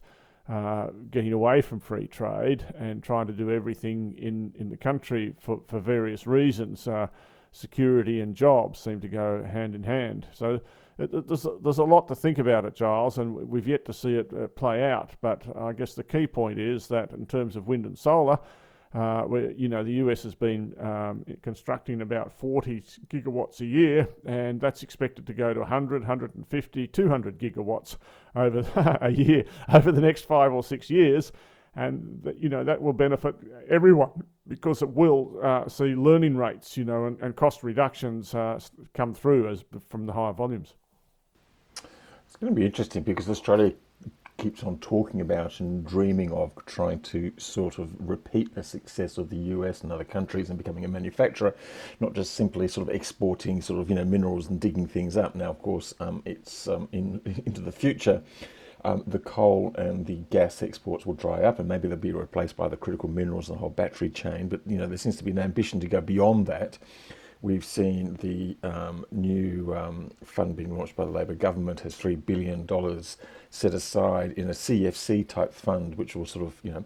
uh, getting away from free trade and trying to do everything in, in the country for, for various reasons. Uh, security and jobs seem to go hand in hand. So there's a lot to think about it, Giles, and we've yet to see it uh, play out. But I guess the key point is that in terms of wind and solar, uh, where you know the US has been um, constructing about 40 gigawatts a year, and that's expected to go to 100, 150, 200 gigawatts over a year over the next five or six years, and that, you know that will benefit everyone because it will uh, see learning rates, you know, and, and cost reductions uh, come through as from the higher volumes. It's going to be interesting because Australia keeps on talking about and dreaming of trying to sort of repeat the success of the US and other countries and becoming a manufacturer, not just simply sort of exporting sort of you know minerals and digging things up. Now, of course, um, it's um, in into the future. Um, the coal and the gas exports will dry up, and maybe they'll be replaced by the critical minerals and the whole battery chain. But you know, there seems to be an ambition to go beyond that. We've seen the um, new um, fund being launched by the Labor government has three billion dollars set aside in a CEFC type fund, which will sort of you know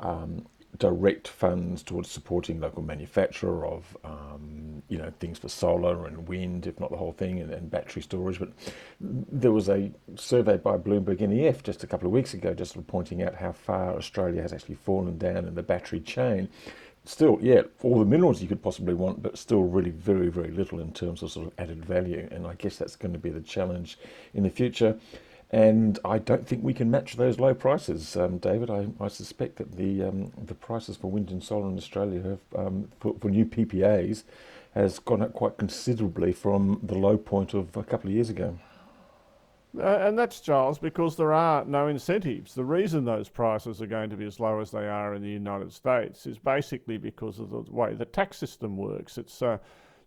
um, direct funds towards supporting local manufacture of um, you know things for solar and wind, if not the whole thing, and, and, battery storage. But there was a survey by Bloomberg NEF just a couple of weeks ago, just sort of pointing out how far Australia has actually fallen down in the battery chain still, yeah, all the minerals you could possibly want, but still really very, very little in terms of sort of added value. And I guess that's going to be the challenge in the future. And I don't think we can match those low prices, um, David. I, I, suspect that the um, the prices for wind and solar in Australia have, um, for, for new PPAs has gone up quite considerably from the low point of a couple of years ago. Uh, and that's, Giles, because there are no incentives. The reason those prices are going to be as low as they are in the United States is basically because of the way the tax system works. It's uh,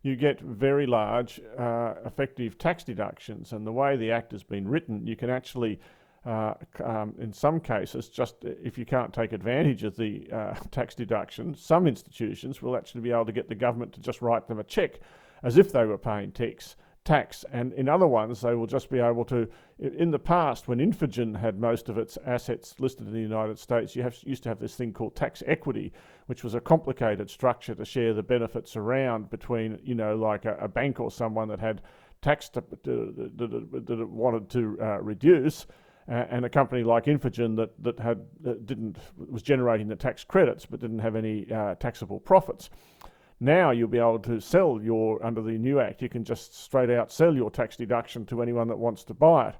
you get very large uh, effective tax deductions, and the way the Act has been written, you can actually, uh, um, in some cases, just if you can't take advantage of the uh, tax deduction, some institutions will actually be able to get the government to just write them a cheque as if they were paying tax tax. And in other ones, they will just be able to. In the past, when Infigen had most of its assets listed in the United States, you have, used to have this thing called tax equity, which was a complicated structure to share the benefits around between, you know, like a, a bank or someone that had tax that, that it wanted to uh, reduce. Uh, and a company like Infigen that that had uh, didn't was generating the tax credits but didn't have any uh, taxable profits. Now you'll be able to sell your, under the new act, you can just straight out sell your tax deduction to anyone that wants to buy it.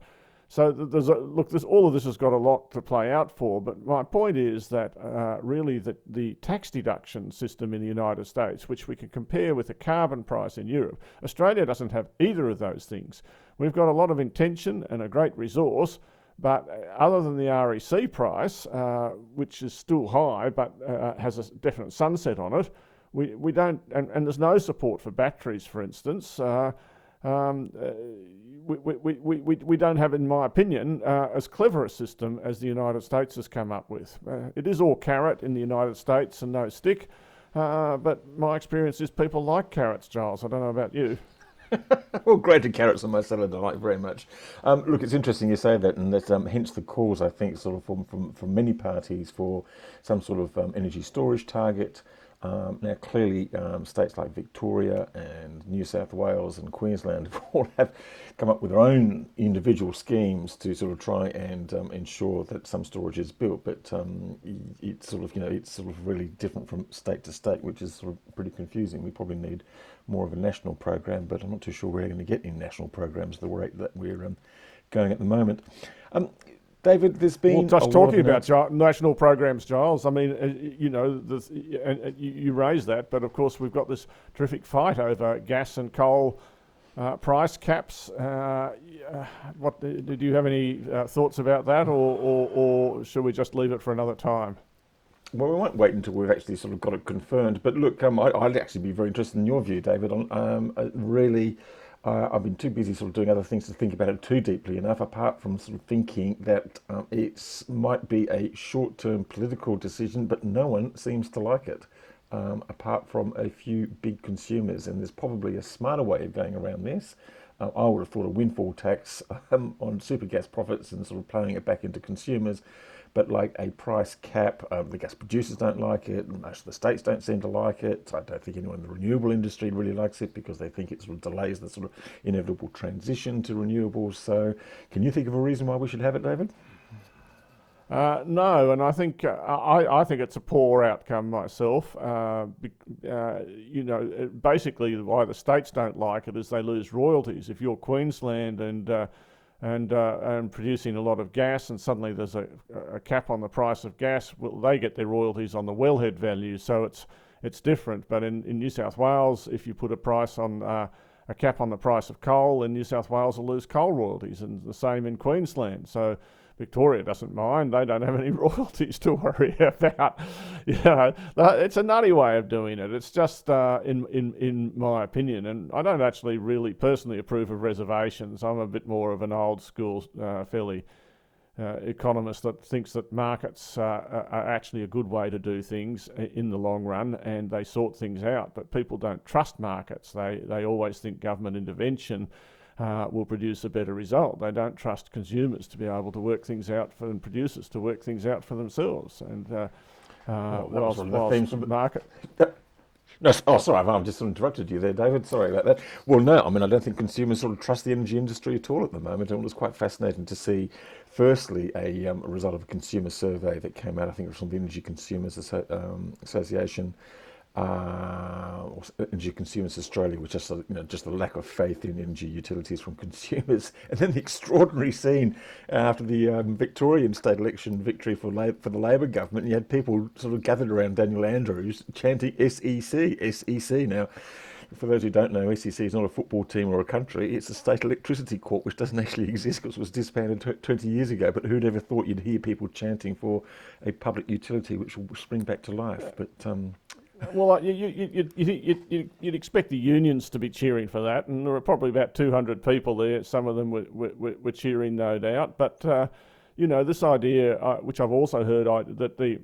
So there's a, look, there's, all of this has got a lot to play out for, but my point is that uh, really that the tax deduction system in the United States, which we can compare with the carbon price in Europe, Australia doesn't have either of those things. We've got a lot of intention and a great resource, but uh, other than the REC price, uh, which is still high but uh, has a definite sunset on it, we, we don't, and, and there's no support for batteries, for instance. Uh, um, uh, we, we, we, we, we don't have, in my opinion, uh, as clever a system as the United States has come up with. Uh, it is all carrot in the United States and no stick, uh, but my experience is people like carrots, Giles. I don't know about you. well, grated carrots on my salad I like very much. Um, look, it's interesting you say that, and that um, hence the calls I think sort of from, from, from many parties for some sort of um, energy storage target. Um, now, clearly, um, states like Victoria and New South Wales and Queensland have all have come up with their own individual schemes to sort of try and um, ensure that some storage is built. But um, it's sort of, you know, it's sort of really different from state to state, which is sort of pretty confusing. We probably need more of a national program, but I'm not too sure we're going to get any national programs the rate that we're um, going at the moment. Um, David, there's been. Well, just talking about national programs, Giles. I mean, uh, you know, this, and uh, you raised that, but of course we've got this terrific fight over gas and coal uh, price caps. Uh, uh what do you have any uh, thoughts about that, or, or, or should we just leave it for another time? Well, we won't wait until we've actually sort of got it confirmed. But look, um, I, would actually be very interested in your view, David, on um, really uh, I've been too busy sort of doing other things to think about it too deeply enough, apart from sort of thinking that um, it might be a short term political decision, but no one seems to like it, um, apart from a few big consumers. And there's probably a smarter way of going around this. Uh, I would have thought a windfall tax um, on super gas profits and sort of playing it back into consumers but like a price cap, um, the gas producers don't like it, most of the states don't seem to like it. I don't think anyone in the renewable industry really likes it because they think it sort of delays the sort of inevitable transition to renewables. So, can you think of a reason why we should have it, David? Uh, no, and I think uh, I, I think it's a poor outcome myself. Uh, uh you know, basically why the states don't like it is they lose royalties. If you're Queensland and uh, and, uh, and producing a lot of gas, and suddenly there's a, a, cap on the price of gas. Well, they get their royalties on the wellhead value, so it's it's different. But in, in New South Wales, if you put a price on uh, a cap on the price of coal, then New South Wales will lose coal royalties, and the same in Queensland. So Victoria doesn't mind; they don't have any royalties to worry about. you know, it's a nutty way of doing it. It's just, uh, in in in my opinion, and I don't actually really personally approve of reservations. I'm a bit more of an old school, uh, fairly. Uh, economist that thinks that markets uh, are actually a good way to do things in the long run and they sort things out. But people don't trust markets. They, they always think government intervention uh, will produce a better result. They don't trust consumers to be able to work things out for and producers to work things out for themselves. And uh, uh, well, whilst, whilst the market. No, oh, sorry, I've just interrupted you there, David. Sorry about that. Well, no, I mean, I don't think consumers sort of trust the energy industry at all at the moment. And it was quite fascinating to see, firstly, a, um, a result of a consumer survey that came out, I think it was from the Energy Consumers Asso- um, Association, uh, Energy Consumers Australia, which is you know, just a lack of faith in energy utilities from consumers, and then the extraordinary scene after the um, Victorian state election victory for for the Labor government. You had people sort of gathered around Daniel Andrews chanting SEC, SEC. Now, for those who don't know, SEC is not a football team or a country. It's a state electricity corp, which doesn't actually exist because it was disbanded t- 20 years ago. But who'd ever thought you'd hear people chanting for a public utility which will spring back to life? But um, well, you, you, you, you, would expect the unions to be cheering for that, and there were probably about 200 people there. Some of them were, were, were cheering, no doubt. But, uh, you know, this idea, uh, which I've also heard, I, that the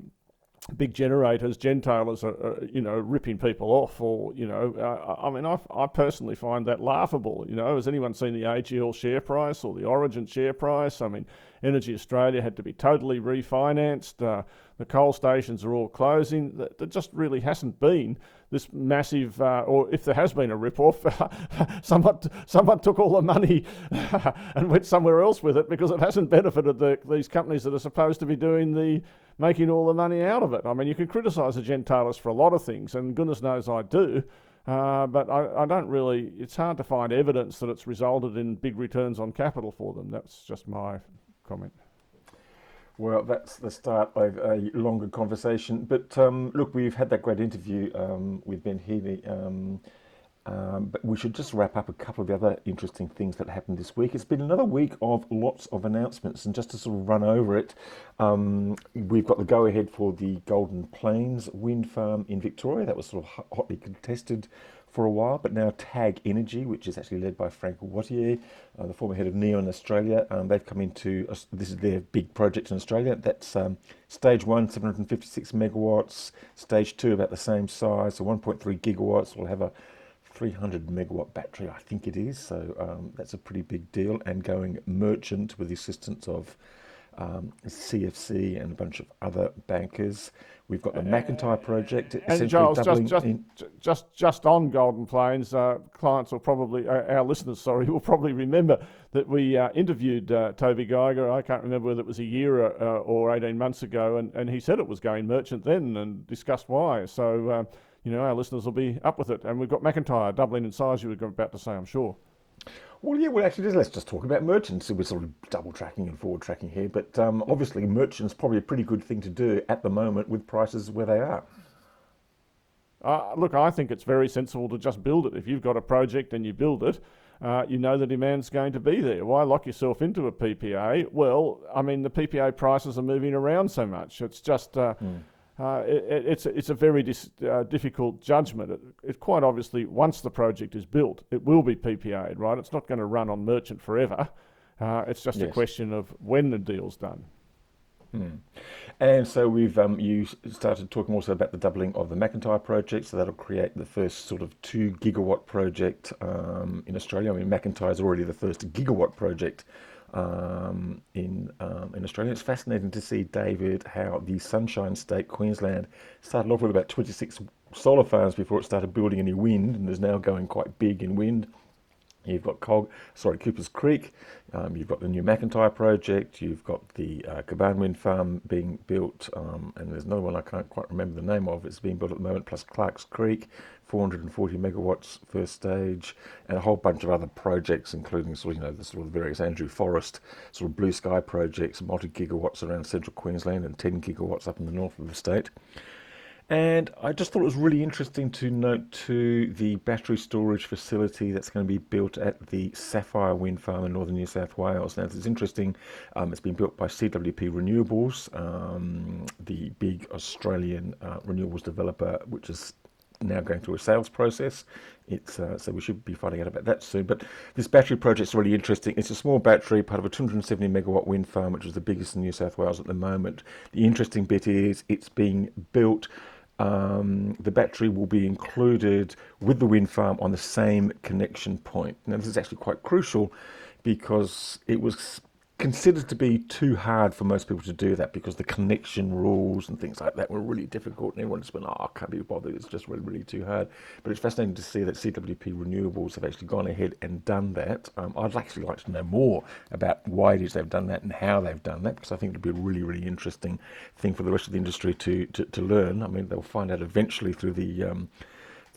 big generators, gentailers are, are, you know, ripping people off, or you know, uh, I mean, I, I personally find that laughable. You know, has anyone seen the AGL share price or the Origin share price? I mean, Energy Australia had to be totally refinanced. Uh, the coal stations are all closing. There just really hasn't been this massive, uh, or if there has been a rip-off, someone, someone took all the money and went somewhere else with it because it hasn't benefited the, these companies that are supposed to be doing the making all the money out of it. I mean, you can criticise the gentailers for a lot of things, and goodness knows I do. Uh, but I, I, don't really, it's hard to find evidence that it's resulted in big returns on capital for them. That's just my comment. Well, that's the start of a longer conversation. But um, look, we've had that great interview um, with Ben Haley. Um, um, but we should just wrap up a couple of the other interesting things that happened this week. It's been another week of lots of announcements, and just to sort of run over it, um, we've got the go ahead for the Golden Plains wind farm in Victoria. That was sort of hotly contested for a while, but now Tag Energy, which is actually led by Franck Woitiez, uh, the former head of Neoen Australia, um, they've come into this is their big project in Australia. That's um, stage one, 756 megawatts. Stage two, about the same size, so 1.3 gigawatts. Will have a 300 megawatt battery, I think it is. So um, that's a pretty big deal, and going merchant with the assistance of um, CEFC and a bunch of other bankers. We've got the McIntyre project. And Giles, just just, just just on Golden Plains, uh, clients will probably, uh, our listeners, sorry, will probably remember that we uh, interviewed uh, Toby Geiger. I can't remember whether it was a year uh, or 18 months ago, and, and he said it was going merchant then and discussed why. So, um, you know, our listeners will be up with it. And we've got McIntyre doubling in size, you were about to say, I'm sure. Well, yeah, well, actually, let's just talk about merchants. We're sort of double tracking and forward tracking here, but um, obviously, merchants probably a pretty good thing to do at the moment with prices where they are. Uh, look, I think it's very sensible to just build it. If you've got a project and you build it, uh, you know the demand's going to be there. Why lock yourself into a PPA? Well, I mean, the PPA prices are moving around so much. It's just. Uh, mm uh, it, it's, a, it's a very dis, uh, difficult judgment. It, it, quite obviously, once the project is built, it will be PPA'd, right? It's not going to run on merchant forever. Uh, it's just yes. a question of when the deal's done. Hmm. And so we've um, you started talking also about the doubling of the McIntyre project, so that'll create the first sort of two gigawatt project um, in Australia. I mean, McIntyre is already the first gigawatt project um, in um, in Australia. It's fascinating to see, David, how the Sunshine State, Queensland, started off with about 26 solar farms before it started building any wind, and is now going quite big in wind. You've got Cog, sorry, Cooper's Creek. Um, you've got the new McIntyre project. You've got the uh, Kaban Wind Farm being built, um, and there's another one I can't quite remember the name of. It's being built at the moment. Plus Clark's Creek, 440 megawatts first stage, and a whole bunch of other projects, including sort of you know the sort of various Andrew Forrest sort of blue sky projects, multi gigawatts around central Queensland and 10 gigawatts up in the north of the state. And I just thought it was really interesting to note to the battery storage facility that's going to be built at the Sapphire Wind Farm in northern New South Wales. Now, it's interesting. Um, it's been built by CWP Renewables, um, the big Australian uh, renewables developer, which is now going through a sales process. It's uh, so we should be finding out about that soon. But this battery project is really interesting. It's a small battery, part of a 270 megawatt wind farm, which is the biggest in New South Wales at the moment. The interesting bit is it's being built um, the battery will be included with the wind farm on the same connection point. Now, this is actually quite crucial because it was considered to be too hard for most people to do that because the connection rules and things like that were really difficult, and everyone just went, "Oh, I can't be bothered. It's just really, really too hard." But it's fascinating to see that CWP Renewables have actually gone ahead and done that. Um, I'd actually like to know more about why it is they've done that and how they've done that because I think it'd be a really, really interesting thing for the rest of the industry to to, to learn. I mean, they'll find out eventually through the um,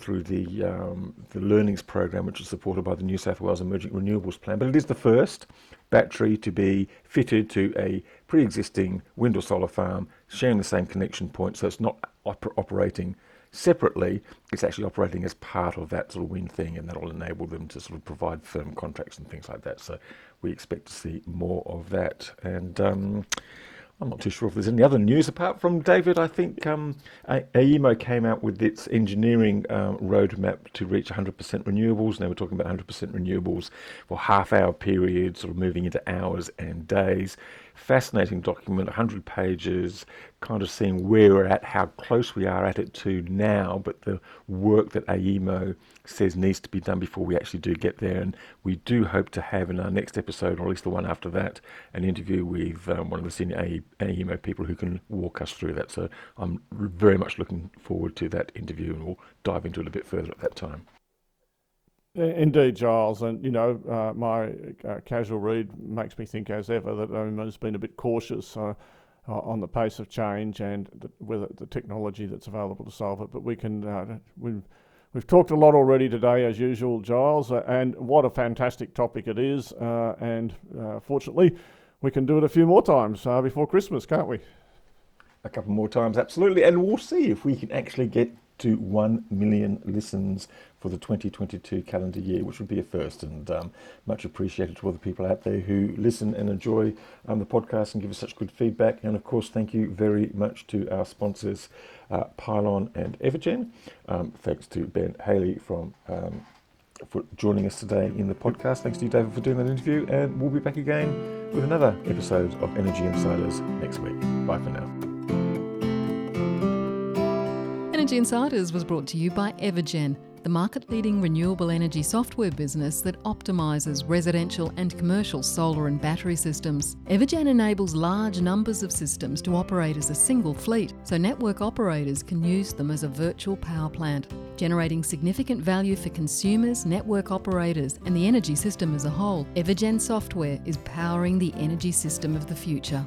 through the um, the learnings program, which is supported by the New South Wales Emerging Renewables Plan. But it is the first battery to be fitted to a pre-existing wind or solar farm, sharing the same connection point. So it's not oper- operating separately; it's actually operating as part of that sort of wind thing, and that will enable them to sort of provide firm contracts and things like that. So we expect to see more of that. And um, I'm not too sure if there's any other news apart from David. I think um, AEMO came out with its engineering um, roadmap to reach 100% renewables. Now we're talking about 100% renewables for half-hour periods, sort of moving into hours and days. Fascinating document, 100 pages, kind of seeing where we're at, how close we are at it to now, but the work that AEMO says needs to be done before we actually do get there. And we do hope to have in our next episode, or at least the one after that, an interview with um, one of the senior AEMO people who can walk us through that. So I'm very much looking forward to that interview, and we'll dive into it a bit further at that time. Indeed, Giles, and you know, uh, my uh, casual read makes me think, as ever, that AEMO has been a bit cautious uh, on the pace of change and the, with the technology that's available to solve it. But we can, uh, we've, we've talked a lot already today, as usual, Giles, uh, and what a fantastic topic it is. Uh, and fortunately, we can do it a few more times before Christmas, can't we? A couple more times, absolutely, and we'll see if we can actually get to 1 million listens for the 2022 calendar year, which would be a first, and um, much appreciated to all the people out there who listen and enjoy um, the podcast and give us such good feedback. And of course, thank you very much to our sponsors, uh, Pylon and Evergen. Um, thanks to Ben Haley from um, for joining us today in the podcast. Thanks to you, David, for doing that interview, and we'll be back again with another episode of Energy Insiders next week. Bye for now. Energy Insiders was brought to you by Evergen, the market leading renewable energy software business that optimises residential and commercial solar and battery systems. Evergen enables large numbers of systems to operate as a single fleet, so network operators can use them as a virtual power plant, generating significant value for consumers, network operators, and the energy system as a whole. Evergen software is powering the energy system of the future.